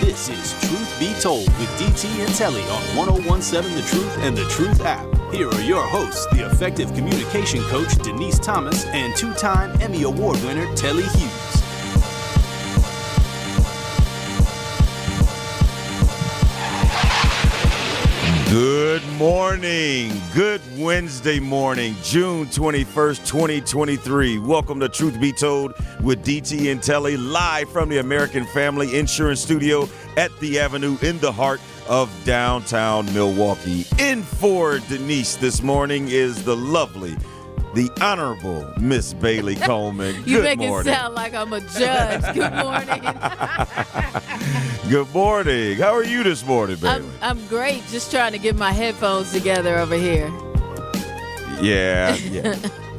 This is Truth Be Told with DT and Telly on 1017 The Truth and The Truth app. Here are your hosts, the effective communication coach Denise Thomas and two time Emmy Award winner Telly Hughes. Good morning. Good Wednesday morning, June 21st, 2023. Welcome to Truth Be Told with DT and Telly, live from the American Family Insurance Studio at the Avenue in the heart of downtown Milwaukee. In for Denise this morning is the lovely, the honorable Miss Bailey Coleman. You Good make morning. it sound like I'm a judge. Good morning. Good morning. How are you this morning, Bailey? I'm, I'm great. Just trying to get my headphones together over here. Yeah, yeah.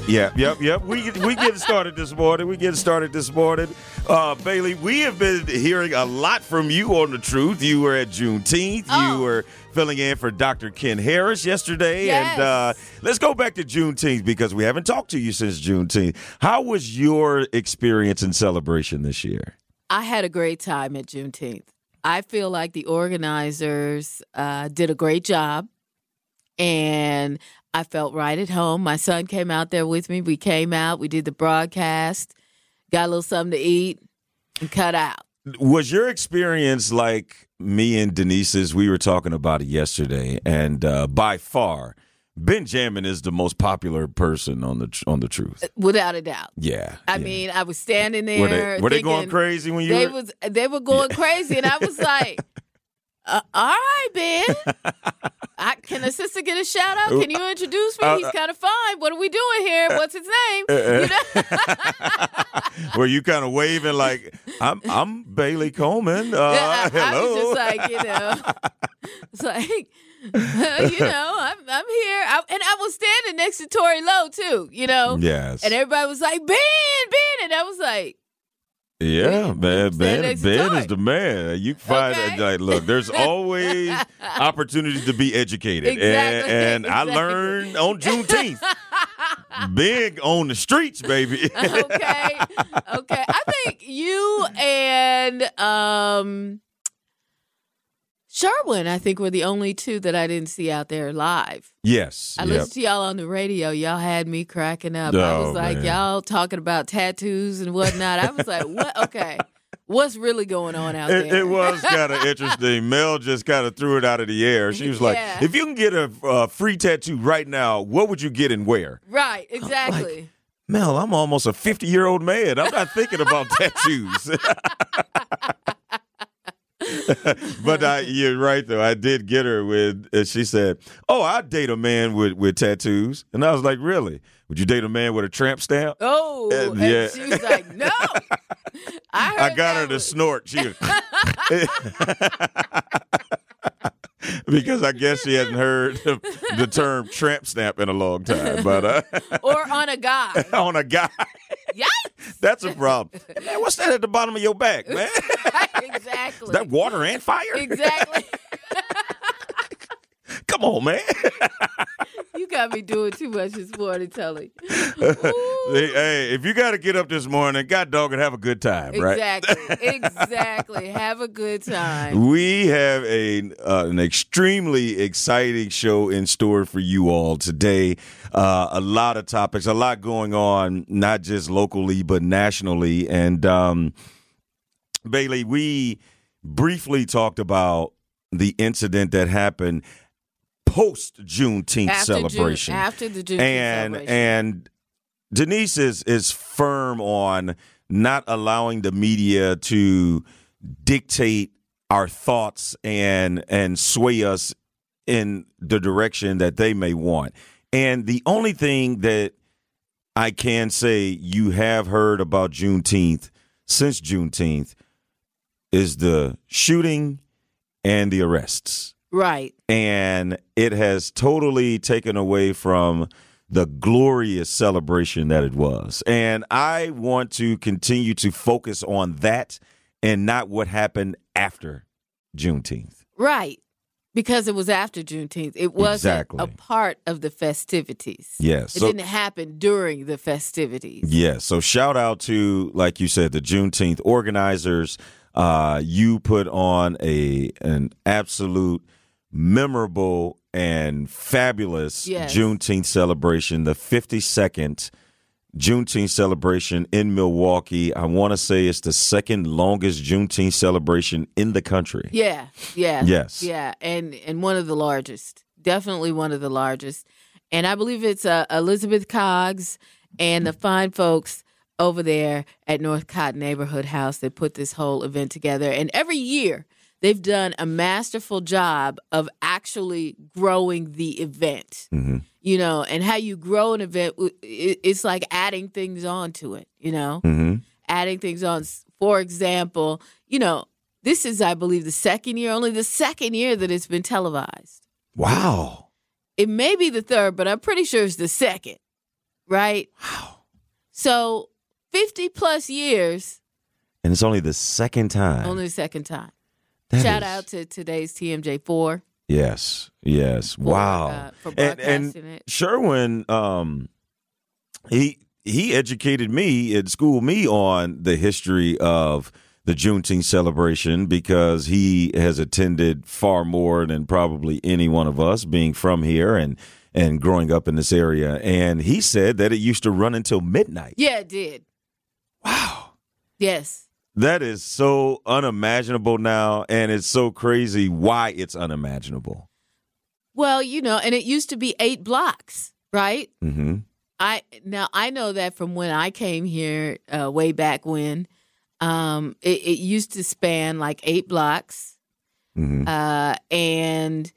Yeah, yep, yep. We we get started this morning. We get started this morning. Uh, Bailey, we have been hearing a lot from you on the truth. You were at Juneteenth. Oh. You were filling in for Dr. Ken Harris yesterday. Yes. And uh, let's go back to Juneteenth because we haven't talked to you since Juneteenth. How was your experience and celebration this year? I had a great time at Juneteenth. I feel like the organizers uh, did a great job, and I felt right at home. My son came out there with me. We came out, we did the broadcast, got a little something to eat, and cut out. was your experience like me and Denise's? We were talking about it yesterday, and uh, by far, Benjamin is the most popular person on the on the truth. Without a doubt. Yeah, I yeah. mean, I was standing there. were they were they going crazy when you? they were, was they were going crazy, and I was like, uh, "All right, Ben, I, can the sister get a shout out? Can you introduce me? Uh, He's kind of fine. What are we doing here? What's his name? You know? were you kind of waving like I'm I'm Bailey Coleman? Uh, I, I hello. was just like, you know, it's like. you know, I'm I'm here, I, and I was standing next to Tori Lowe too. You know, yes. and everybody was like, "Ben, Ben," and I was like, Yeah, man, Ben, Ben is the man. You find Okay. like, look, there's always opportunity to be educated, Exactly, and, and I learned on Juneteenth, big on the streets, baby. okay, okay. I think you and um Sherwin, I think, were the only two that I didn't see out there live. yes, I yep. listened to y'all on the radio. Y'all had me cracking up. I Oh, was like, man. y'all talking about tattoos and whatnot. I was like, what? Okay, what's really going on out It, there? it was kind of interesting. Mel just kind of threw it out of the air. She was like, Yeah. "If you can get a uh, free tattoo right now, what would you get and where?" right, exactly. Mel, I'm almost a 50 year old man. I'm not thinking about tattoos. but I, you're right, though. I did get her with, uh, she said, Oh, I'd date a man with, with tattoos. And I was like, Really? Would you date a man with a tramp stamp? oh, Uh, and yeah. she was like, no. I, I got her to was- snort. She was, because I guess she hasn't heard the, term tramp stamp in a long time. But uh, or on a guy. on a guy, Yikes! that's a problem. Hey, man, what's that at the bottom of your back, man? exactly. Is that water and fire? Exactly. Come on, man. You got me doing too much this morning, Telly. hey, hey, if you got to get up this morning, God dog, and have a good time, right? Exactly. exactly. Have a good time. We have a uh, an extremely exciting show in store for you all today. Uh, a lot of topics, a lot going on, not just locally but nationally. And um, Bailey, we briefly talked about the incident that happened post Juneteenth after celebration. June, after the Juneteenth and celebration. and Denise is is firm on not allowing the media to dictate our thoughts and and sway us in the direction that they may want. And the only thing that I can say you have heard about Juneteenth since Juneteenth is the shooting and the arrests right. and it has totally taken away from the glorious celebration that it was. And I want to continue to focus on that and not what happened after Juneteenth. Right. Because it was after Juneteenth. It wasn't Exactly. a part of the festivities. Yes. It So- didn't happen during the festivities. Yes. So shout out to, like you said, the Juneteenth organizers. Uh, you put on a an absolute memorable and fabulous Yes. Juneteenth celebration, the 52nd Juneteenth celebration in Milwaukee. I want to say it's the second longest Juneteenth celebration in the country. Yeah, yeah. Yes. Yeah, and and one of the largest. Definitely one of the largest. And I believe it's uh, Elizabeth Coggs and the fine folks over there at Northcott Neighborhood House that put this whole event together. And every year they've done a masterful job of actually growing the event. Mhm. You know, and how you grow an event, it's like adding things on to it, you know? hmm adding things on. For example, you know, this is, I believe, the second year, only the second year that it's been televised. Wow. It may be the third, but I'm pretty sure it's the second, right? Wow. So 50 plus years, And it's only the second time. only the second time. That Shout is- out to today's TMJ4. Yes, yes. for, wow. uh, for and, and it. Sherwin, um, he he educated me and schooled me on the history of the Juneteenth celebration because he has attended far more than probably any one of us, being from here and and growing up in this area. And he said that it used to run until midnight. Yeah, it did. Wow. Yes. That is so unimaginable now, and it's so crazy why it's unimaginable. Well, you know, and it used to be eight blocks, right? Mm-hmm. I now I know that from when I came here uh, way back when, um, it, it used to span like eight blocks, hmm uh, and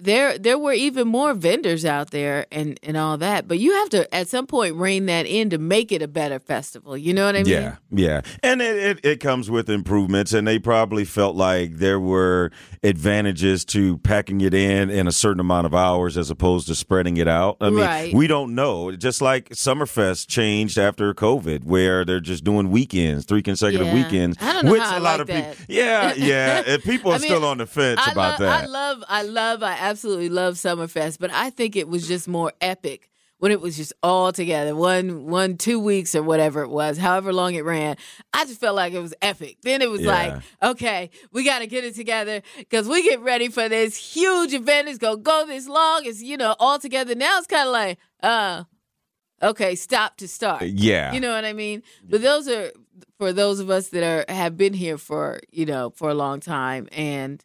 there there were even more vendors out there and and all that. But you have to at some point rein that in to make it a better festival. You know what I mean? Yeah, yeah, and it, it it comes with improvements, and they probably felt like there were advantages to packing it in in a certain amount of hours as opposed to spreading it out. I mean, Right. we don't know. Just like Summerfest changed after COVID, where they're just doing weekends, three consecutive Yeah. weekends, I don't know which how I a lot like of that. people. Yeah, yeah, people are I mean, still on the fence I about lo- that. I love, I love, I absolutely love Summerfest, but I think it was just more epic when it was just all together, one, one, two weeks or whatever it was, however long it ran. I just felt like it was epic. Then it was Yeah. like, okay, we got to get it together because we get ready for this huge event. It's gonna go this long. It's you know all together. Now it's kind of like, uh, okay, stop to start. yeah, You know what I mean? But those are for those of us that are have been here for, you know, for a long time and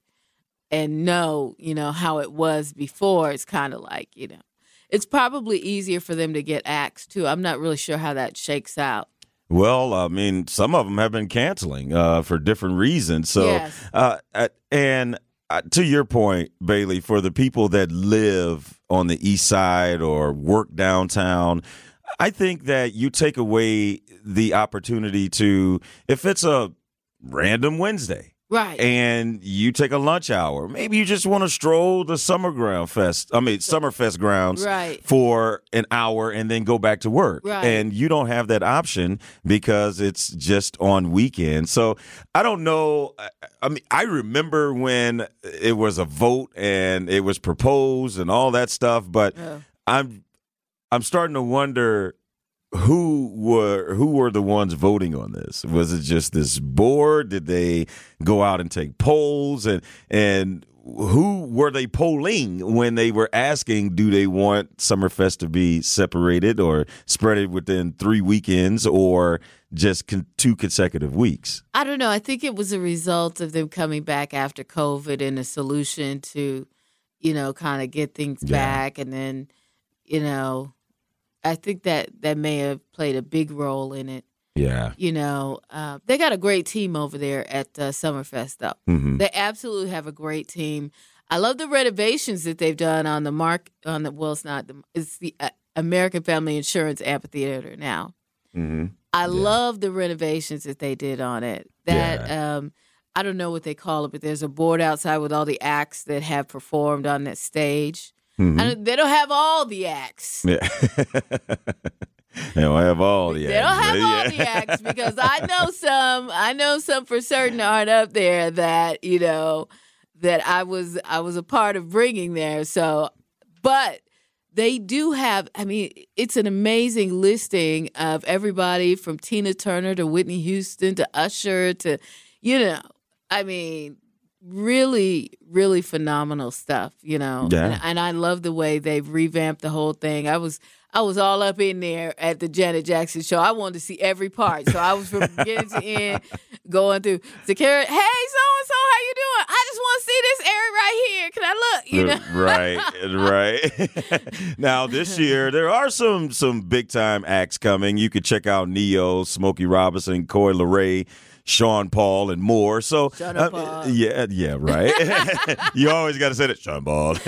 and know, you know, how it was before, it's kind of like, you know, it's probably easier for them to get axed too. I'm not really sure how that shakes out. Well, I mean, some of them have been canceling uh, for different reasons. So, Yes. uh, uh, and uh, to your point, Bailey, for the people that live on the east side or work downtown, I think that you take away the opportunity to, if it's a random Wednesday, Right. and you take a lunch hour. Maybe you just want to stroll the Summer Ground Fest. I mean, Summerfest grounds Right. for an hour and then go back to work. Right. And you don't have that option because it's just on weekends. So I don't know. I- I mean, I remember when it was a vote and it was proposed and all that stuff, but Yeah. I'm I'm starting to wonder who were who were the ones voting on this? Was it just this board? Did they go out and take polls and and who were they polling when they were asking do they want Summerfest to be separated or spread it within 3 weekends or just con- two consecutive weeks? I don't know. I think it was a result of them coming back after COVID and a solution to, you know, kind of get things Yeah. back, and then, you know, I think that that may have played a big role in it. Yeah. You know, uh, they got a great team over there at uh, Summerfest, though. hmm They absolutely have a great team. I love the renovations that they've done on the mark on the well, it's not the it's the uh, American Family Insurance Amphitheater now. hmm I love the renovations that they did on it. That um, I don't know what they call it, but there's a board outside with all the acts that have performed on that stage. Mhm. I don't, they don't have all the acts. Yeah. they don't have all the acts. They don't have but all the acts because I know some. I know some for certain aren't up there that you know that I was I was a part of bringing there. So, but they do have. I mean, it's an amazing listing of everybody from Tina Turner to Whitney Houston to Usher to, you know, I mean. Really, really phenomenal stuff, you know. Yeah. And, and I love the way they've revamped the whole thing. I was I was all up in there at the Janet Jackson show. I wanted to see every part. So I was from beginning to end going through security. Hey, so and so, how you doing? I just want to see this area right here. Can I look? You uh, know? right, right. now this year there are some some big time acts coming. You could check out Ne-Yo, Smokey Robinson, Coi Leray. Sean Paul and more. So, Sean uh, Paul. yeah, yeah, right. you always got to say that, Sean Paul.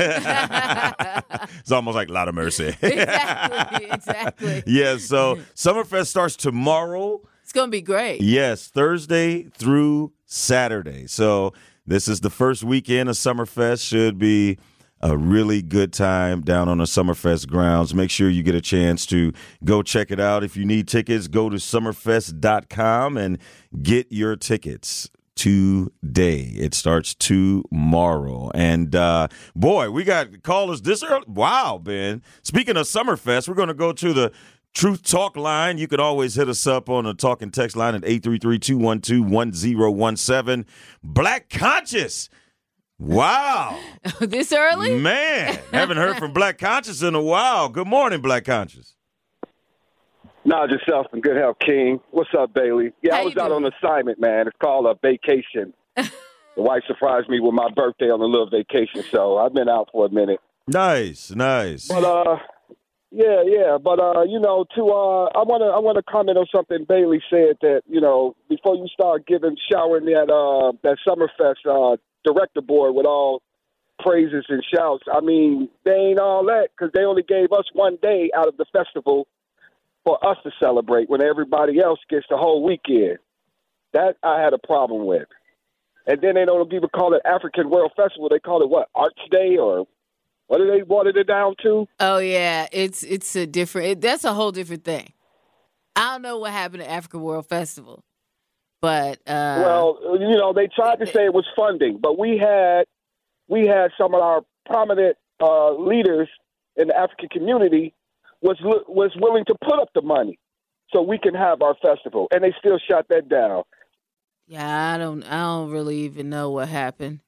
it's almost like a lot of mercy. exactly, exactly. yeah. So, Summerfest starts tomorrow. It's gonna be great. Yes, Thursday through Saturday. So this is the first weekend of Summerfest. Should be a really good time down on the Summerfest grounds. Make sure you get a chance to go check it out. If you need tickets, go to summerfest.com and get your tickets today. It starts tomorrow. And uh, boy, we got callers this early. Wow, Ben. Speaking of Summerfest, we're going to go to the Truth Talk line. You can always hit us up on the talk and text line at 833-212-1017. Black Conscious. Wow. this early? Man, haven't heard from Black Conscious in a while. Good morning, Black Conscious. Nah, yourself in good health, King. What's up, Bailey? Yeah, How I was out doing? on assignment, man. It's called a vacation. the wife surprised me with my birthday on a little vacation, so I've been out for a minute. Nice, nice. But uh, yeah, yeah. But uh, you know, to uh, I wanna I wanna comment on something Bailey said that you know before you start giving showering that uh that Summerfest uh director board with all praises and shouts. I mean, they ain't all that because they only gave us one day out of the festival for us to celebrate when everybody else gets the whole weekend. That I had a problem with. And then they don't even call it African World Festival. They call it what? Arts Day or what did they watered it down to? Oh yeah, it's it's a different. It, that's a whole different thing. I don't know what happened at Africa World Festival, but uh, well, you know, they tried to say it was funding, but we had we had some of our prominent uh, leaders in the African community was was willing to put up the money so we can have our festival, and they still shot that down. yeah, I don't I don't really even know what happened.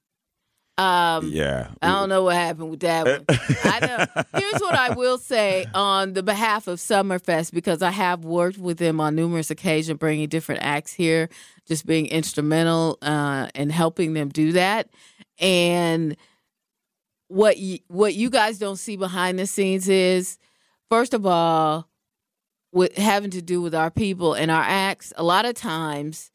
Um, yeah. I don't know what happened with that one. I know. Here's what I will say on the behalf of Summerfest because I have worked with them on numerous occasions, bringing different acts here, just being instrumental uh, in helping them do that. And what you, what you guys don't see behind the scenes is, first of all, with having to do with our people and our acts. A lot of times,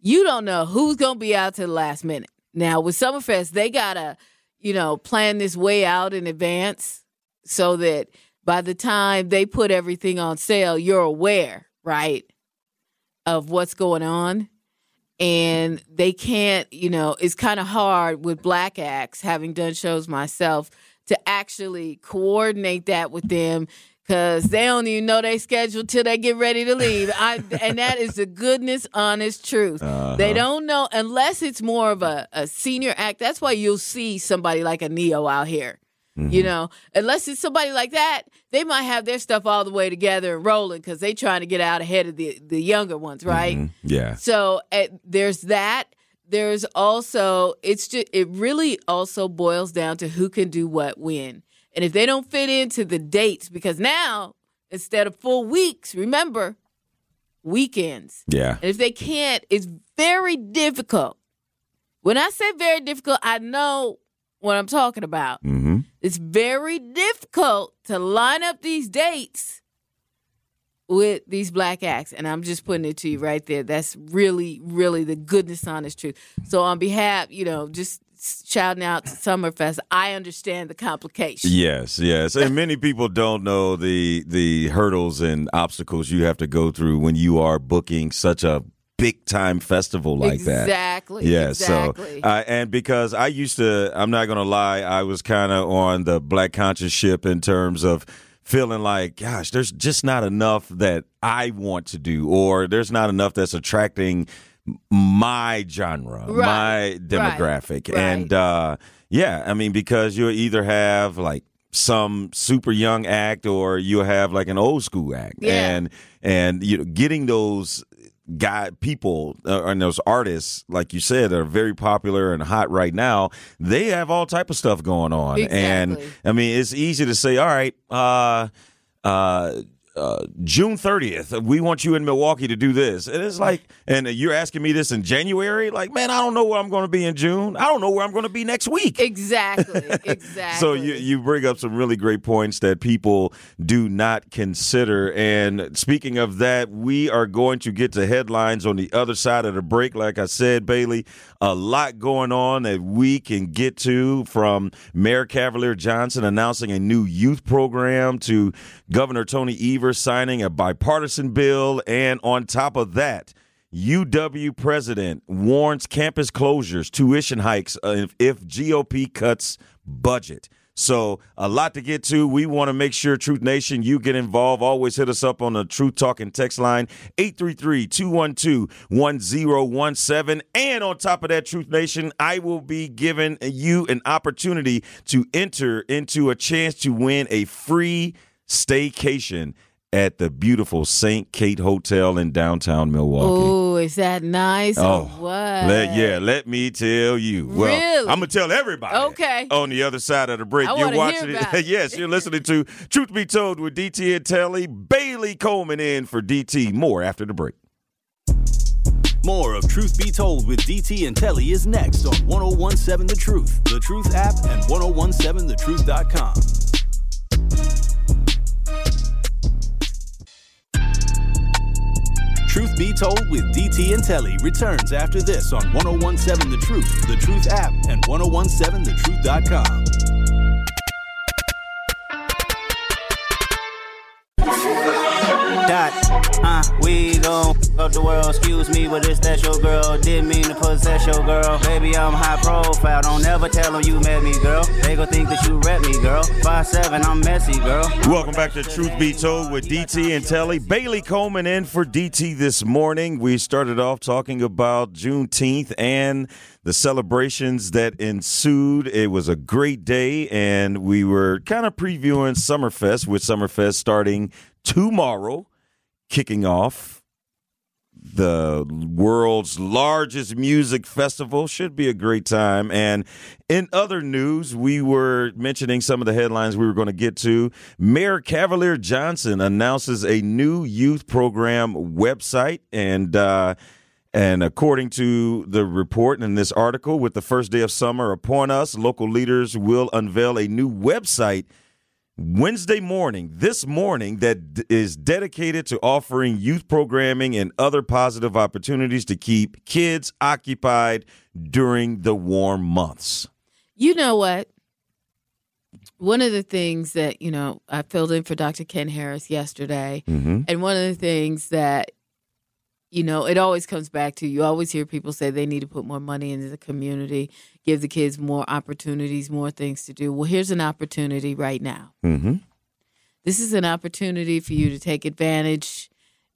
you don't know who's gonna be out to the last minute. Now with Summerfest, they gotta, you know, plan this way out in advance so that by the time they put everything on sale, you're aware, right, of what's going on. And they can't, you know, it's kind of hard with black acts, having done shows myself, to actually coordinate that with them because they don't even know they schedule till they get ready to leave. I, and that is the goodness, honest truth. They don't know unless it's more of a, a senior act. That's why you'll see somebody like a Ne-Yo out here. You know, unless it's somebody like that, they might have their stuff all the way together and rolling because they trying to get out ahead of the the younger ones, right? Mhm. Yeah. So uh, there's that. There's also it's just it really also boils down to who can do what when. And if they don't fit into the dates, because now instead of full weeks, remember weekends. Yeah. And if they can't, it's very difficult. When I say very difficult, I know what I'm talking about. Mm-hmm. It's very difficult to line up these dates with these black acts. And I'm just putting it to you right there. That's really, really the goodness honest truth. So on behalf, you know, just shouting out to Summerfest, I understand the complications. Yes, yes, and many people don't know the the hurdles and obstacles you have to go through when you are booking such a big time festival like that. Exactly. Yeah, exactly. so uh, and because I used to, I'm not gonna lie, I was kind of on the black conscious ship in terms of feeling like, gosh, there's just not enough that I want to do, or there's not enough that's attracting my genre, Right, my demographic, right. and uh, yeah, I mean because you either have like some super young act or you have like an old school act, Yeah. and and you know getting those guy people uh, and those artists like you said are very popular and hot right now they have all type of stuff going on and i mean it's easy to say all right uh uh uh, June 30th, we want you in Milwaukee to do this. And it's like, and you're asking me this in January? Like, man, I don't know where I'm going to be in June. I don't know where I'm going to be next week. Exactly. Exactly. So you you bring up some really great points that people do not consider. And speaking of that, we are going to get to headlines on the other side of the break. Like I said, Bailey, a lot going on that we can get to from Mayor Cavalier Johnson announcing a new youth program to Governor Tony Evers signing a bipartisan bill, and on top of that. UW president warns campus closures, tuition hikes uh, if, if GOP cuts budget. So, a lot to get to. We want to make sure, Truth Nation, you get involved. Always hit us up on the Truth Talking text line, 833 212 1017. And on top of that, Truth Nation, I will be giving you an opportunity to enter into a chance to win a free staycation at the beautiful St. Kate Hotel in downtown Milwaukee. Oh, is that nice? Oh, or what? Let, yeah, let me tell you. Well, Really? I'm gonna tell everybody. Okay. On the other side of the break, I you're watching hear about it. yes, you're listening to Truth Be Told with DT and Telly. Bailey Coleman in for DT. More after the break. More of Truth Be Told with DT and Telly is next on 1017 The Truth, The Truth app, and 1017thetruth.com. Truth Be Told with DT and Telly returns after this on 1017 The Truth, The Truth app, and 1017thetruth.com. Dot, uh, we gon' up the world. Excuse me, but it's that your girl. Didn't mean to possess your girl. Baby, I'm high profile. Don't ever tell them you met me, girl. They gon' think that you rep me, girl. Five seven, I'm messy, girl. Welcome back to Truth Be Told with DT and Telly. Bailey Coleman in for DT this morning. We started off talking about Juneteenth and the celebrations that ensued. It was a great day, and we were kind of previewing Summerfest, with Summerfest starting tomorrow, kicking off the world's largest music festival. Should be a great time. And in other news, we were mentioning some of the headlines we were going to get to. Mayor Cavalier Johnson announces a new youth program website. And, uh, and according to the report in this article, with the first day of summer upon us, local leaders will unveil a new website Wednesday morning, this morning, that is dedicated to offering youth programming and other positive opportunities to keep kids occupied during the warm months. You know what? One of the things that, you know, I filled in for Dr. Ken Harris yesterday, Mm-hmm. and one of the things that, you know, it always comes back to you always hear people say they need to put more money into the community, give the kids more opportunities, more things to do. Well, here's an opportunity right now. Mm-hmm. This is an opportunity for you to take advantage,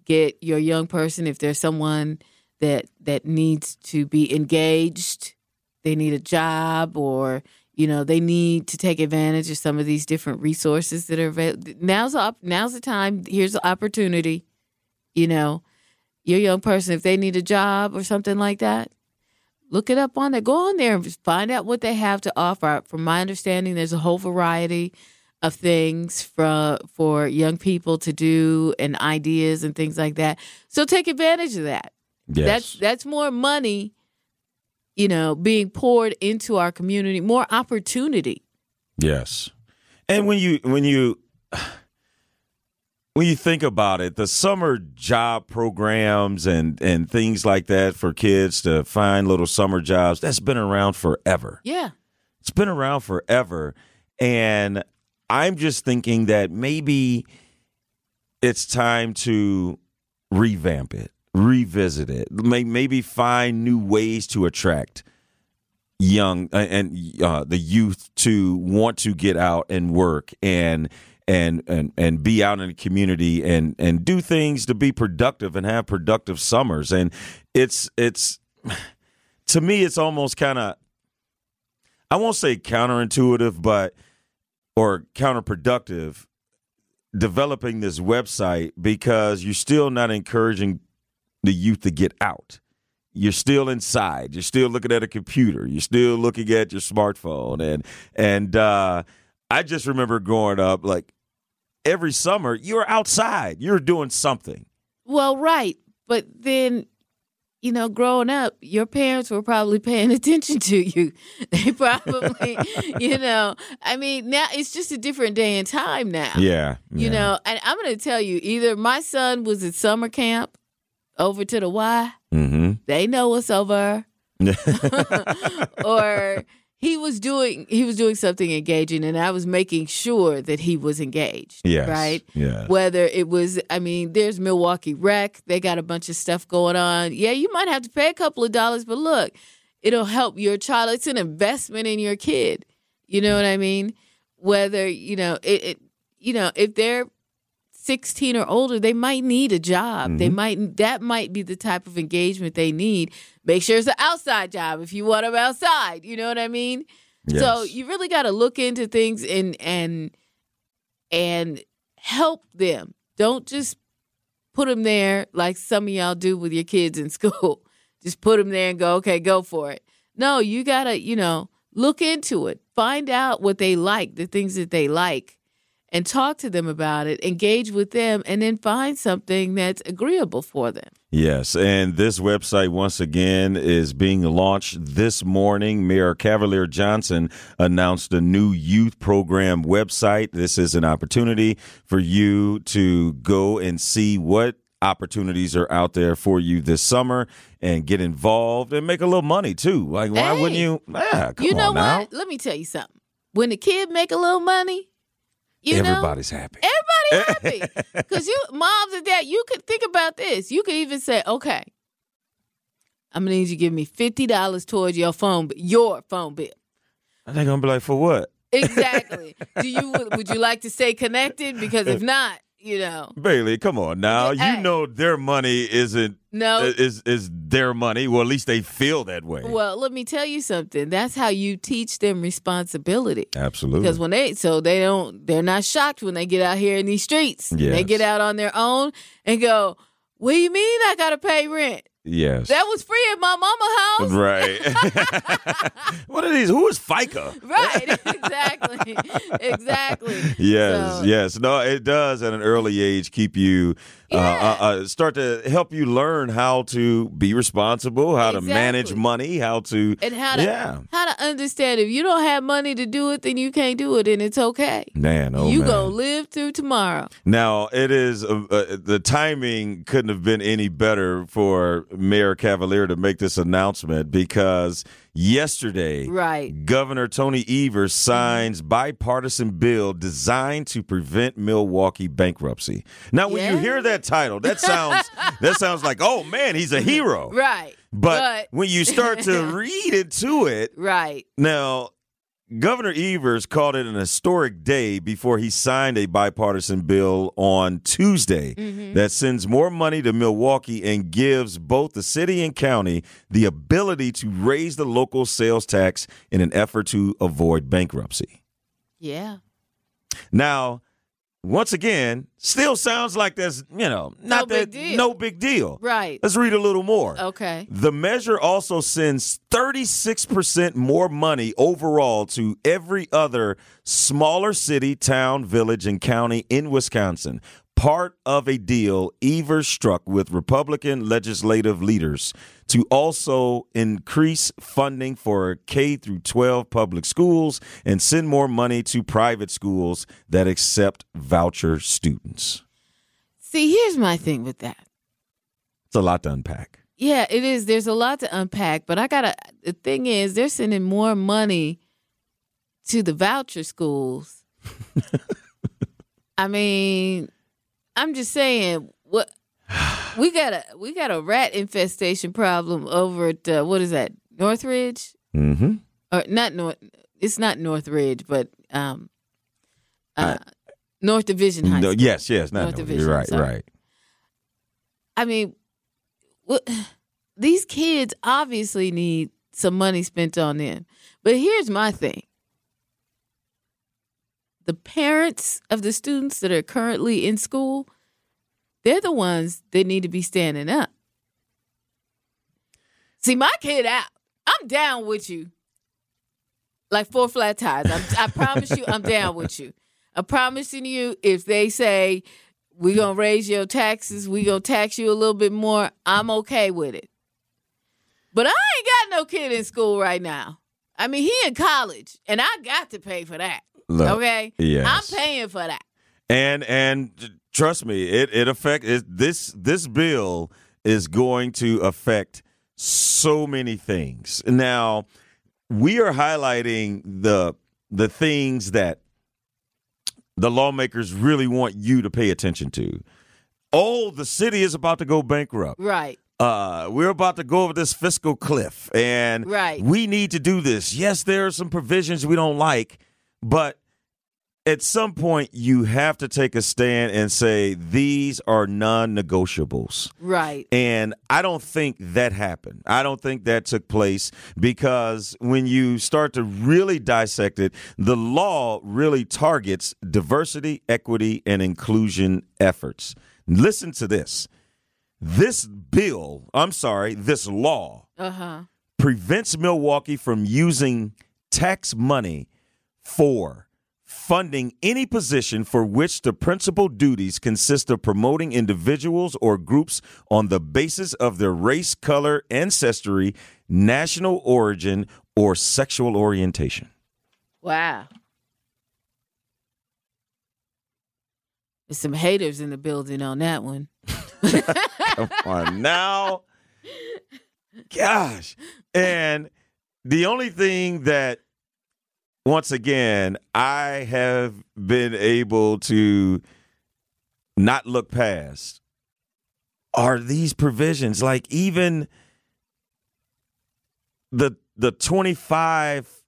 get your young person, if there's someone that that needs to be engaged, they need a job or you know they need to take advantage of some of these different resources that are available. Now's op- now's the time. Here's the opportunity. You know, your young person, if they need a job or something like that, look it up on there. Go on there and find out what they have to offer. From my understanding, there's a whole variety of things for for young people to do and ideas and things like that. So take advantage of that. Yes. That's that's more money you know, being poured into our community, more opportunity. Yes. And when you when you when you think about it, the summer job programs and and things like that for kids to find little summer jobs, that's been around forever. Yeah. It's been around forever. And I'm just thinking that maybe it's time to revamp it, revisit it, may, maybe find new ways to attract young uh, and uh, the youth to want to get out and work and and and and be out in the community and and do things to be productive and have productive summers and it's it's to me it's almost kind of I won't say counterintuitive but or counterproductive developing this website because you're still not encouraging the youth to get out. You're still inside. You're still looking at a computer. You're still looking at your smartphone. And and uh, I just remember growing up, like every summer, you're outside. You're doing something. Well, right. But then, you know, growing up, your parents were probably paying attention to you. They probably, you know, I mean, now it's just a different day and time now. Yeah. You yeah. know, and I'm going to tell you either my son was at summer camp over to the Y, Mm-hmm. they know what's over, or he was doing he was doing something engaging and I was making sure that he was engaged. Yes. Right? yeah Whether it was I mean, there's Milwaukee Rec, they got a bunch of stuff going on. Yeah, you might have to pay a couple of dollars, but look, it'll help your child. It's an investment in your kid. You know what I mean? Whether, you know, it, it you know, if they're 16 or older, they might need a job. They mm-hmm. might that might be the type of engagement they need. Make sure it's an outside job if you want them outside. You know what I mean? So you really got to look into things and and and help them. Don't just put them there like some of y'all do with your kids in school. Just put them there and go, okay, go for it. No, you got to, you know, look into it. Find out what they like, the things that they like, and talk to them about it, engage with them, and then find something that's agreeable for them. Yes, and this website once again is being launched this morning. Mayor Cavalier Johnson announced a new youth program website. This is an opportunity for you to go and see what opportunities are out there for you this summer and get involved and make a little money too. Like why Hey, wouldn't you? Yeah, come you know on now. what? Let me tell you something. When a kid make a little money, you know, Everybody's happy. Everybody happy. Because you moms and dad, you could think about this. You could even say, okay, I'm gonna need you to give me fifty dollars towards your phone your phone bill. They're gonna be like, for what? Exactly. Do you would you like to stay connected? Because if not, you know, Bailey, come on now. Hey. You know their money isn't no. is is their money. Well, at least they feel that way. well, let me tell you something. That's how you teach them responsibility. Absolutely. Because when they so they don't they're not shocked when they get out here in these streets. They get out on their own and go, What do you mean I gotta pay rent? Yes. That was free at my mama house. Right. what are these? Who is FICA? Right, exactly, exactly. Yes, So- yes. No, it does at an early age keep you, Yeah. uh, uh, start to help you learn how to be responsible, how to manage money, how to. And how to Yeah. how to understand if you don't have money to do it, then you can't do it, and it's okay. Man, oh you man. gonna live through tomorrow. Now it is uh, uh, the timing couldn't have been any better for Mayor Cavalier to make this announcement because yesterday, Right. Governor Tony Evers mm-hmm. signs bipartisan bill designed to prevent Milwaukee bankruptcy. Now, when you hear that title, that sounds that sounds like, oh man, he's a hero. Right. But, when you start to read into it, right. now, Governor Evers called it an historic day before he signed a bipartisan bill on Tuesday Mm-hmm. that sends more money to Milwaukee and gives both the city and county the ability to raise the local sales tax in an effort to avoid bankruptcy. Yeah. Now, once again, still sounds like there's, you know, not big that deal. no big deal. Right. Let's read a little more. Okay. The measure also sends 36% more money overall to every other smaller city, town, village, and county in Wisconsin. Part of a deal Evers struck with Republican legislative leaders to also increase funding for K through 12 public schools and send more money to private schools that accept voucher students. See, here's my thing with that. It's a lot to unpack. Yeah, it is. There's a lot to unpack, but I gotta. The thing is, they're sending more money to the voucher schools. I mean, I'm just saying, what we got a we got a rat infestation problem over at uh, what is that Northridge Mm-hmm. or not North? It's not Northridge, but um, uh, North Division High. No, School. yes, yes, not North no, Division, You're right, sorry. right. I mean, what, these kids obviously need some money spent on them. But here's my thing the parents of the students that are currently in school, they're the ones that need to be standing up. See, my kid out. I'm down with you. Like four flat tires. I'm, I promise you, I'm down with you. I'm promising you, if they say we're gonna raise your taxes, we're gonna tax you a little bit more, I'm okay with it. But I ain't got no kid in school right now. I mean, he in college, and I got to pay for that. Look, okay, yes. I'm paying for that. And and trust me, it it affect it, this this bill is going to affect so many things. Now, we are highlighting the the things that the lawmakers really want you to pay attention to. Oh, the city is about to go bankrupt. Right. Uh, we're about to go over this fiscal cliff, and Right. we need to do this. Yes, there are some provisions we don't like, but at some point you have to take a stand and say these are non-negotiables. Right. And I don't think that happened. I don't think that took place because when you start to really dissect it, the law really targets diversity, equity, and inclusion efforts. Listen to this. This bill, I'm sorry, this law Uh huh. prevents Milwaukee from using tax money for funding any position for which the principal duties consist of promoting individuals or groups on the basis of their race, color, ancestry, national origin, or sexual orientation. Wow. There's some haters in the building on that one. Come on now. Gosh. And the only thing that, once again, I have been able to not look past are these provisions. Like even the the 25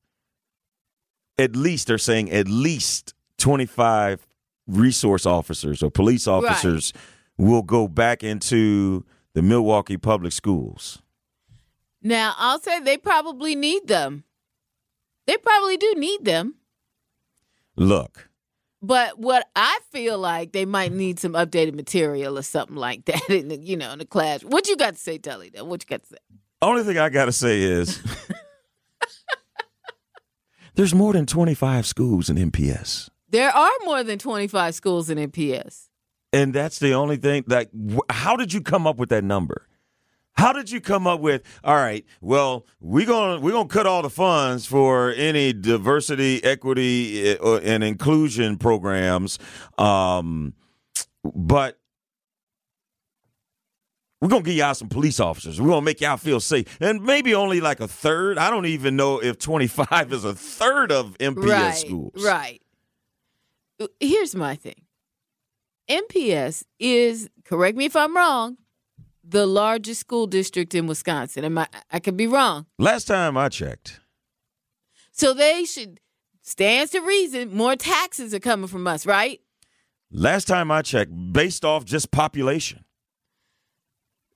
at least they're saying at least 25 resource officers or police officers will go back into the Milwaukee public schools. Now, I'll say they probably need them. They probably do need them. Look, But what I feel like they might need some updated material or something like that in the, you know, in the class. What you got to say, Telly, though? What you got to say? only thing I got to say is there's more than 25 schools in MPS. There are more than 25 schools in MPS. And that's the only thing like how did you come up with that number? How did you come up with all right, well, we're going to we're to cut all the funds for any diversity, equity eh, and inclusion programs um but we're gonna give y'all some police officers. We're gonna make y'all feel safe, and maybe only like a third. I don't even know if twenty five is a third of MPS right, schools. Right. Here's my thing. MPS is, correct me if I'm wrong, the largest school district in Wisconsin. Am I, I could be wrong. Last time I checked, So they should, stands to reason, more taxes are coming from us, right? last time I checked, based off just population.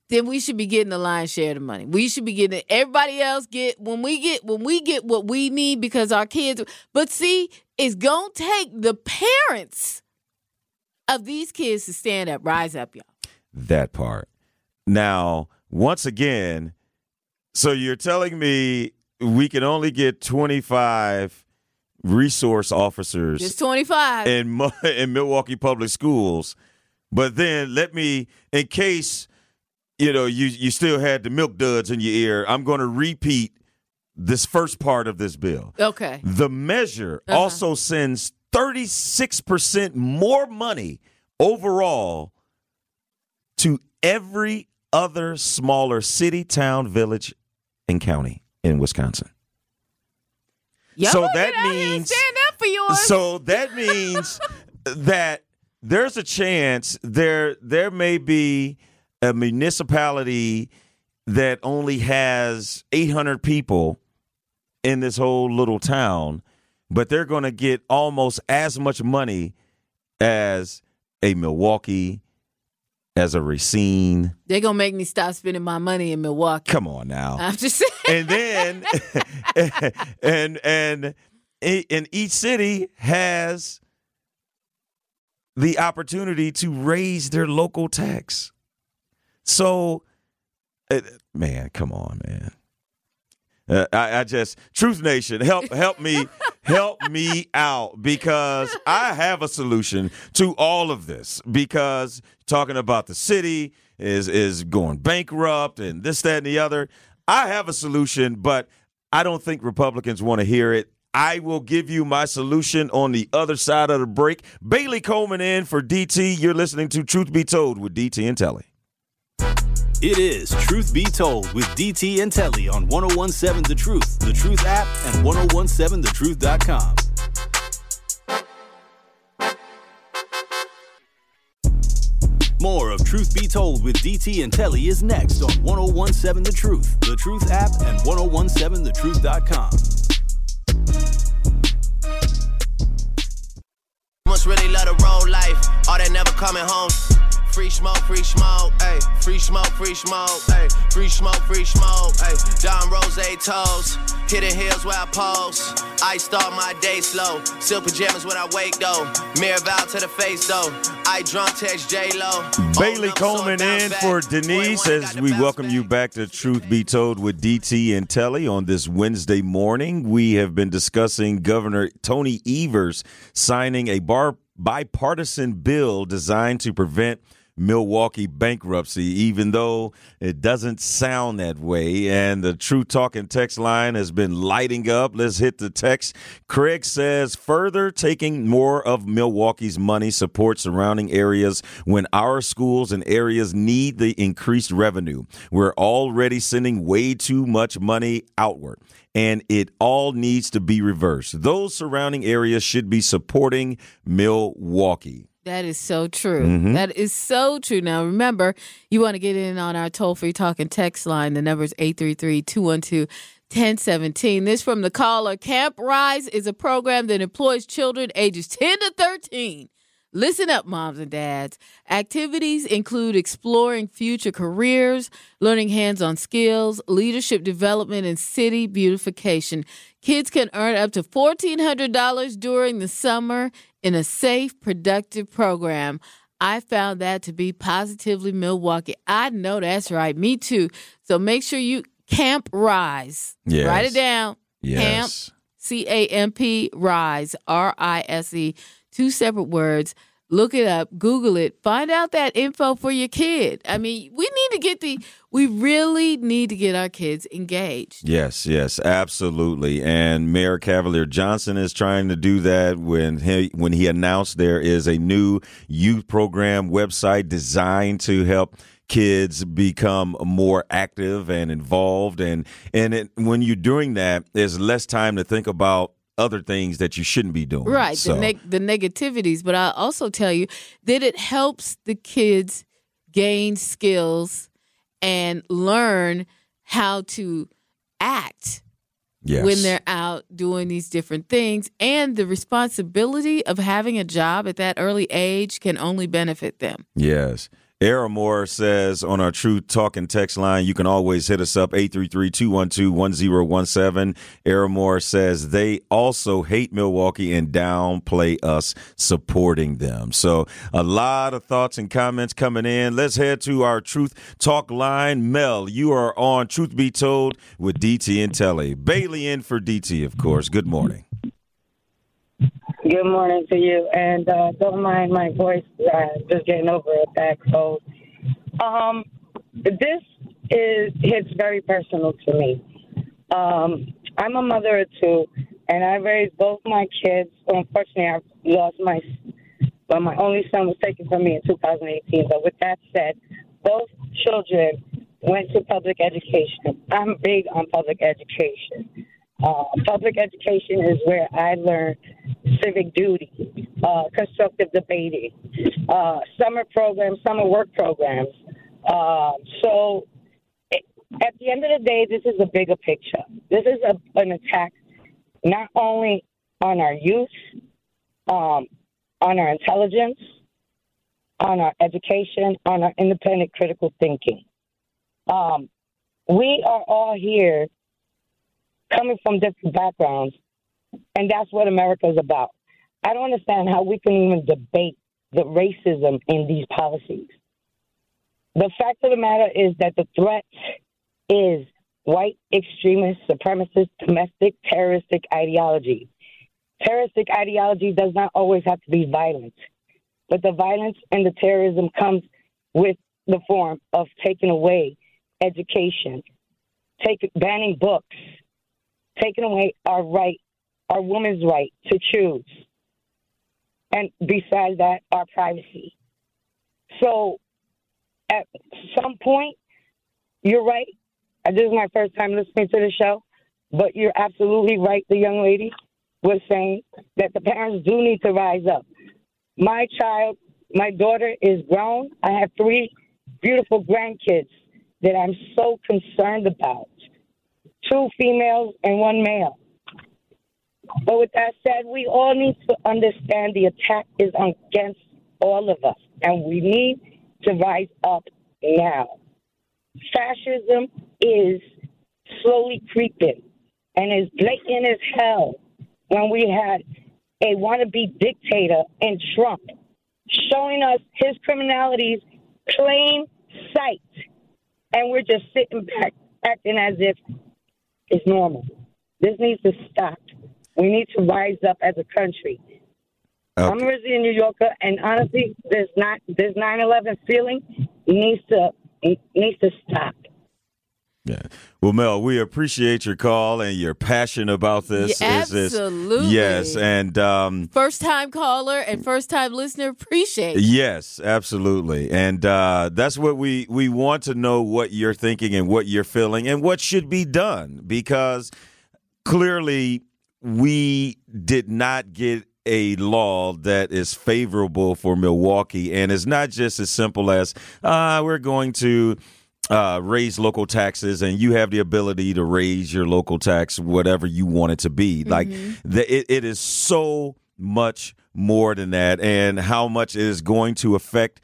then we should be getting the lion's share of the money. We should be getting it. Everybody else get when we get when we get what we need because our kids. But see, it's gonna take the parents of these kids to stand up, rise up, y'all. that part. Now, once again, so you're telling me we can only get 25 resource officers Just twenty five. in in Milwaukee public schools, But then let me, in case you know you you still had the milk duds in your ear, I'm going to repeat this first part of this bill. Okay. The measure Uh-huh. also sends 36% more money overall to every other smaller city, town, village, and county in Wisconsin. Y'all So that get out here and means- stand up for yours. So that means that there's a chance there there may be a municipality that only has 800 people in this whole little town, but they're going to get almost as much money as a Milwaukee, as a Racine. They're gonna make me stop spending my money in Milwaukee. Come on now. I'm just saying. and then and and and each city has the opportunity to raise their local tax. So, uh, man, come on, man. Uh, I, I just Truth Nation, help help me help me out because I have a solution to all of this. Because talking about the city is is going bankrupt and this, that, and the other. I have a solution, but I don't think Republicans want to hear it. I will give you my solution on the other side of the break. Bailey Coleman in for DT. You're listening to Truth Be Told with DT and Telly. It is Truth Be Told with DT and Telly on 1017 The Truth, The Truth app, and 1017thetruth.com. More of Truth Be Told with DT and Telly is next on 1017 The Truth, The Truth app, and 1017thetruth.com. Must really love the road life. All that never coming home. Free smoke, free smoke, ayy. Free smoke, free smoke, ayy. Free smoke, free smoke, ayy. Don Rose toes. Hitting hills where I pose. I start my day slow. Silk pajamas when I wake though. Mirror vow to the face though. I drunk text J Lo. Bailey Coleman in for Denise as we welcome you back to Truth Be Told with DT and Telly on this Wednesday morning. We have been discussing Governor Tony Evers signing a bar bipartisan bill designed to prevent Milwaukee bankruptcy, even though it doesn't sound that way. And the True Talking text line has been lighting up. Let's hit the text. Craig says, further taking more of Milwaukee's money supports surrounding areas when our schools and areas need the increased revenue. We're already sending way too much money outward. And it all needs to be reversed. Those surrounding areas should be supporting Milwaukee. That is so true. Mm-hmm. That is so true. Now, remember, you want to get in on our toll free talking text line. The number is 833 212 1017. This from the caller Camp Rise is a program that employs children ages 10 to 13. Listen up, moms and dads. Activities include exploring future careers, learning hands on skills, leadership development, and city beautification. Kids can earn up to $1,400 during the summer in a safe, productive program. I found that to be positively Milwaukee. I know that's right. Me too. So make sure you Camp Rise. Yes. Write it down. Yes. Camp C A M P Rise, R I S E, two separate words. Look it up, Google it, find out that info for your kid. I mean, we need to get the, we really need to get our kids engaged. Yes, yes, absolutely. And Mayor Cavalier Johnson is trying to do that when he when he announced there is a new youth program website designed to help kids become more active and involved and and it, when you're doing that there's less time to think about other things that you shouldn't be doing. Right, So, the, neg- the negativities. But I'll also tell you that it helps the kids gain skills and learn how to act yes. when they're out doing these different things. And the responsibility of having a job at that early age can only benefit them. Yes. Aramore says on our True Talking text line, you can always hit us up 833-212-1017. Aramore says they also hate Milwaukee and downplay us supporting them. So a lot of thoughts and comments coming in. Let's head to our Truth Talk line. Mel, you are on Truth Be Told with DT and Telly. Bailey in for DT, of course. Good morning. Good morning to you, and uh, don't mind my voice. Uh, just getting over a back cold. Um, this is hits very personal to me. Um, I'm a mother of two, and I raised both my kids. Unfortunately, I lost my, but my only son was taken from me in 2018. But with that said, both children went to public education. I'm big on public education. Uh, public education is where I learned civic duty, uh, constructive debating, uh, summer programs, summer work programs. Uh, so, at the end of the day, this is a bigger picture. This is a, an attack not only on our youth, um, on our intelligence, on our education, on our independent critical thinking. Um, we are all here coming from different backgrounds, and that's what America is about. I don't understand how we can even debate the racism in these policies. The fact of the matter is that the threat is white extremist, supremacist, domestic, terroristic ideology. Terroristic ideology does not always have to be violent, but the violence and the terrorism comes with the form of taking away education, take, banning books, taking away our right, our woman's right to choose. And besides that, our privacy. So at some point, you're right. This is my first time listening to the show, but you're absolutely right. The young lady was saying that the parents do need to rise up. My child, my daughter is grown. I have three beautiful grandkids that I'm so concerned about two females and one male. But with that said, we all need to understand the attack is against all of us, and we need to rise up now. Fascism is slowly creeping and is blatant as hell when we had a wannabe dictator in Trump showing us his criminalities plain sight. And we're just sitting back acting as if it's normal. This needs to stop. We need to rise up as a country. Okay. I'm originally a New Yorker, and honestly, this not this 9/11 feeling needs to needs to stop. Yeah. Well, Mel, we appreciate your call and your passion about this. Yeah, Is- is- absolutely. yes, and um, First time caller and first time listener, appreciate. it. Yes, absolutely. And uh, that's what we, we want to know what you're thinking and what you're feeling and what should be done because clearly we did not get a law that is favorable for Milwaukee. And it's not just as simple as uh, we're going to. Uh, raise local taxes, and you have the ability to raise your local tax whatever you want it to be. Like the, it, it is so much more than that, and how much is going to affect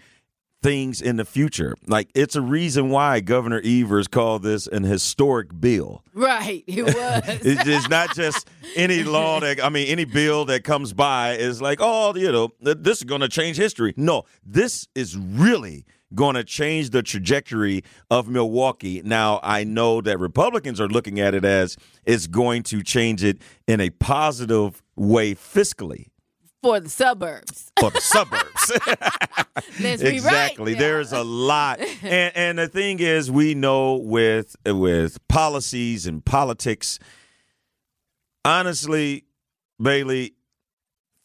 things in the future. Like it's a reason why Governor Evers called this an historic bill. Right, it was. It's it's not just any law that I mean any bill that comes by is like oh you know this is going to change history. No, this is really going to change the trajectory of Milwaukee. Now I know that Republicans are looking at it as it's going to change it in a positive way fiscally for the suburbs. for the suburbs. Let's be right. exactly. There's a lot, and and the thing is, we know with with policies and politics, honestly, Bailey,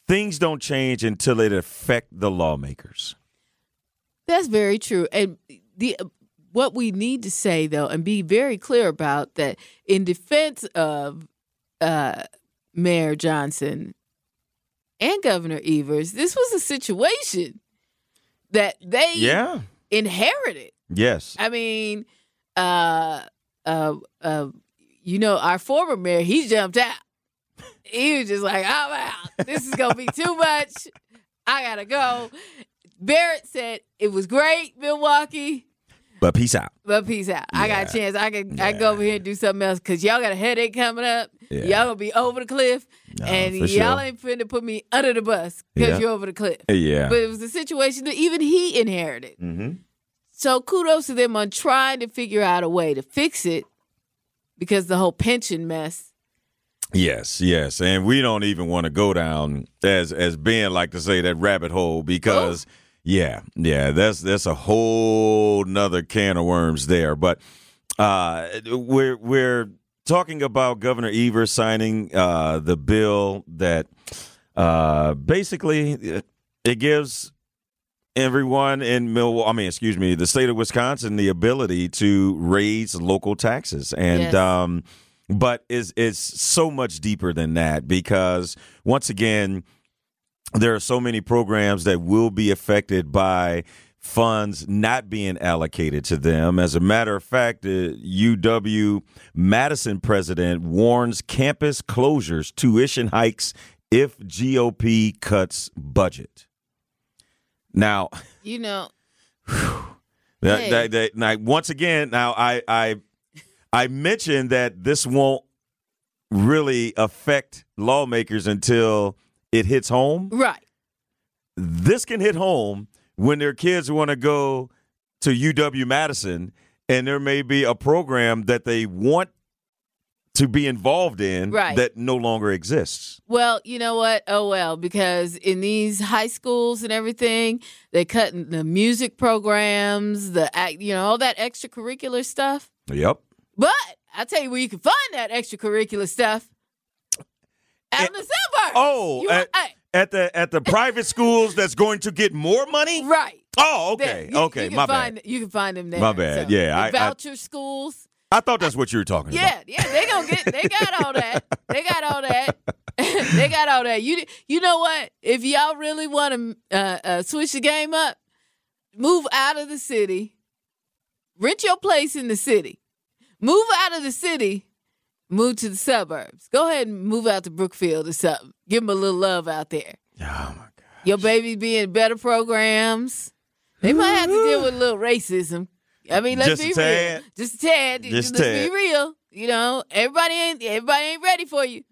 things don't change until it affect the lawmakers. That's very true. And the what we need to say though, and be very clear about that, in defense of uh, Mayor Johnson and Governor Evers, this was a situation that they Yeah. inherited. Yes. I mean, uh, uh, uh, you know, our former mayor, he jumped out. He was just like, I'm out. This is gonna be too much. I gotta go. Barrett said it was great, Milwaukee, But peace out. but peace out. I got a chance. I can I can go over here and do something else because y'all got a headache coming up. Yeah. Y'all gonna be over the cliff, No, and y'all sure. ain't finna put me under the bus because Yeah. you're over the cliff. Yeah. But it was a situation that even he inherited. hmm So kudos to them on trying to figure out a way to fix it because the whole pension mess Yes, yes, and we don't even want to go down as as Ben like to say that rabbit hole because Oh. Yeah, yeah, that's that's a whole nother can of worms there. But uh, we're we're talking about Governor Evers signing uh, the bill that uh, basically it, it gives everyone in Milwaukee, I mean, excuse me, the state of Wisconsin, the ability to raise local taxes, and Yes. um, but is it's so much deeper than that because once again, there are so many programs that will be affected by funds not being allocated to them. As a matter of fact, uh, the UW Madison president warns campus closures, tuition hikes if GOP cuts budget. Now, You know, that, Hey. that, that, now once again, now I I I mentioned that this won't really affect lawmakers until it hits home. right. This can hit home when their kids want to go to UW Madison and there may be a program that they want to be involved in Right. that no longer exists. Well, you know what? Oh well, because in these high schools and everything, they cut the music programs, the you know, all that extracurricular stuff. Yep. But I tell you where you can find that extracurricular stuff. Out in the suburbs. Oh, You- at, hey, at the at the private schools that's going to get more money? right. Oh, okay. You- okay, you my find, bad. You can find them there. My bad. So, Yeah, I- I- voucher schools. I thought that's what you were talking Yeah, about. Yeah, yeah, they gonna get. They got all that. They got all that. they got all that. You you know what? If y'all really want to uh, uh, switch the game up, move out of the city, rent your place in the city, move out of the city, move to the suburbs. Go ahead and move out to Brookfield or something. Give them a little love out there. Oh my god. Your baby be in better programs. They might have to deal with a little racism. I mean, let's Just a be tad. real. Just a tad. Just let's tad. be real. You know, everybody ain't everybody ain't ready for you.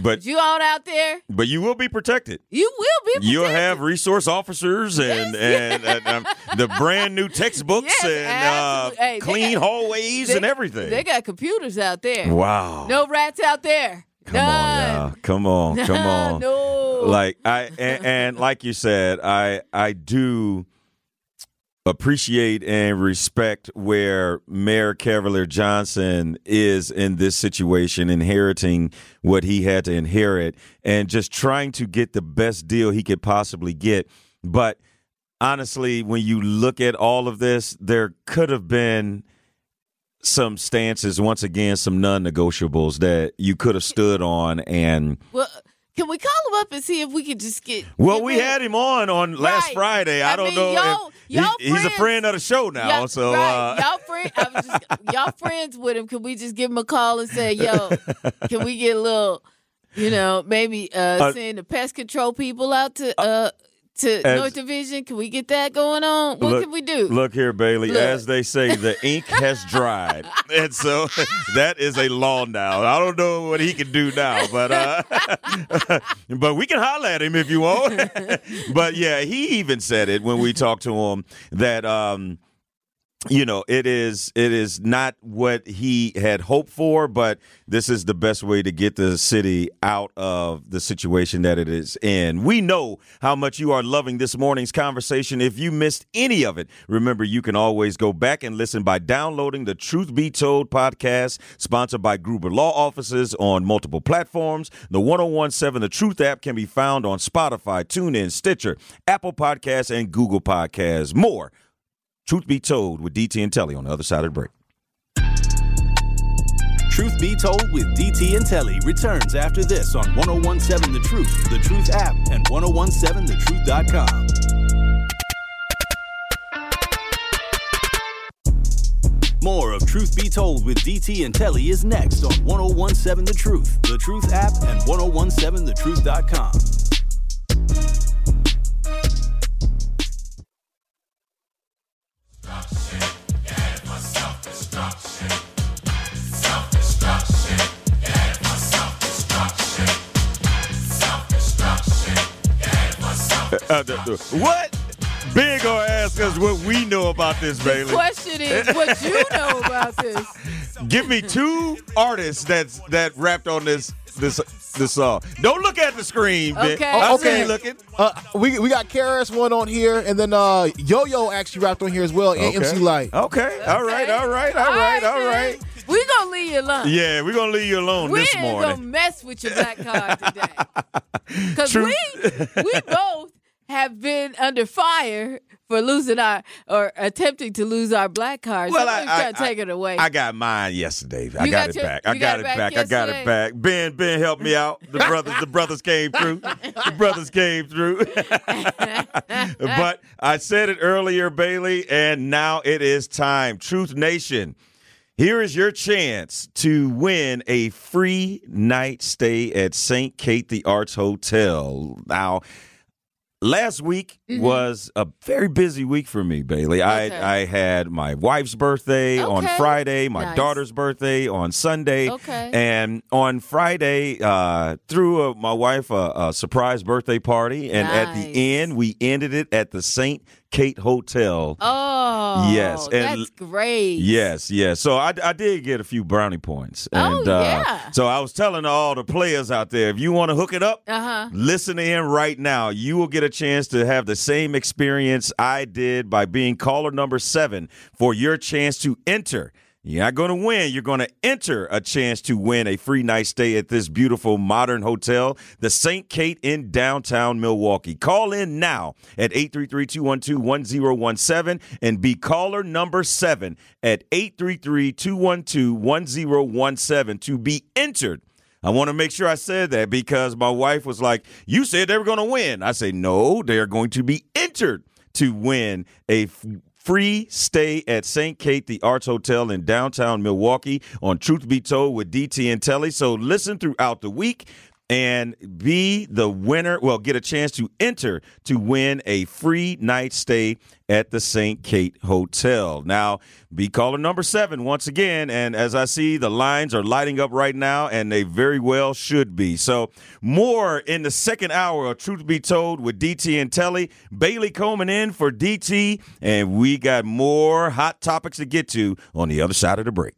But you on out there, but you will be protected. you will be. You'll have resource officers and and, and, um, the brand new textbooks Yes, and uh, Hey, clean got- hallways They- and everything. They got computers out there. wow. No rats out there. Come on, None. y'all. Come on, come on. no. Like I and, and like you said, I I do appreciate and respect where Mayor Cavalier Johnson is in this situation, inheriting what he had to inherit and just trying to get the best deal he could possibly get. But honestly, when you look at all of this, there could have been some stances, once again, some non negotiables that you could have stood on and well, can we call him up and see if we could just get? well, we had him on on last Right. Friday. I, I don't mean, know. y'all- if y'all he- he's a friend of the show now, Y'all- so right. uh, y'all friend, just, y'all friends with him. Can we just give him a call and say, "Yo, can we get a little, you know, maybe uh, Uh, send the pest control people out to uh to as- North Division? Can we get that going on? What look- can we do? Look here, Bailey. Look. As they say, the ink has dried, and so that is a law now. I don't know what he can do now, but uh, but we can holler at him if you want. but yeah, he even said it when we talked to him that. Um, you know it is it is not what he had hoped for but this is the best way to get the city out of the situation that it is in. We know how much you are loving this morning's conversation. If you missed any of it remember you can always go back and listen by downloading the truth be told podcast sponsored by gruber law offices on multiple platforms. The 1017 the truth app can be found on spotify tunein stitcher apple podcasts and google podcasts. More Truth Be Told with DT and Telly on the other side of the break. Truth Be Told with DT and Telly returns after this on 1017 The Truth, The Truth app, and 1017thetruth.com. More of Truth Be Told with DT and Telly is next on 1017 The Truth, The Truth app, and 1017thetruth.com. The- the- what? Big or ask us what we know about this, Bailey. Question is what you know about this. Give me two artists that's that rapped on this this this song. Don't look at the screen, Ben. Okay. I Oh, see you okay. looking. Uh, we we got KRS-One on here, and then uh, Yo Yo actually rapped on here as well, and Okay. MC Lyte. Okay. All right. All right. All right. All right. We gonna leave you alone. Yeah, we're gonna leave you alone we this ain't gonna mess with your black card today. Because True. we we both have been under fire for losing our or attempting to lose our black cards. Well, so I- I- to take it away. I got mine yesterday. I got, got it your- back. I got, got it back back. I got it back. Ben, Ben helped me out. The brothers, the brothers came through. The brothers came through. but I said it earlier, Bailey, and now it is time. Truth Nation. Here is your chance to win a free night stay at St. Kate the Arts Hotel. Now, last week was a very busy week for me, Bailey. Mm-hmm. Okay. I I had my wife's birthday on Friday, my Nice. daughter's birthday on Sunday, Okay. and on Friday uh, threw uh my wife a, a surprise birthday party, and at the end we ended it at the St. Kate Hotel. oh, Yes, and- that's great. Yes, yes. So I, I did get a few brownie points. Oh, And, uh, yeah. So I was telling all the players out there, if you want to hook it up, Uh huh. listen in right now. You will get a chance to have the same experience I did by being caller number seven for your chance to enter. You're not going to win. You're going to enter a chance to win a free night stay at this beautiful modern hotel, the St. Kate in downtown Milwaukee. Call in now at 833 212 1017 and be caller number seven at 833 212 1017 to be entered I want to make sure I said that because my wife was like, You said they were going to win. I say, No, they are going to be entered to win a free stay at St. Kate, the Arts Hotel in downtown Milwaukee on Truth Be Told with DT and Telly. So listen throughout the week and be the winner. Well, get a chance to enter to win a free night stay at the St. Kate Hotel. Now, be caller number seven once again. And as I see, the lines are lighting up right now, and they very well should be. So, more in the second hour of Truth Be Told with DT and Telly. Bailey Coleman in for DT, and we got more hot topics to get to on the other side of the break.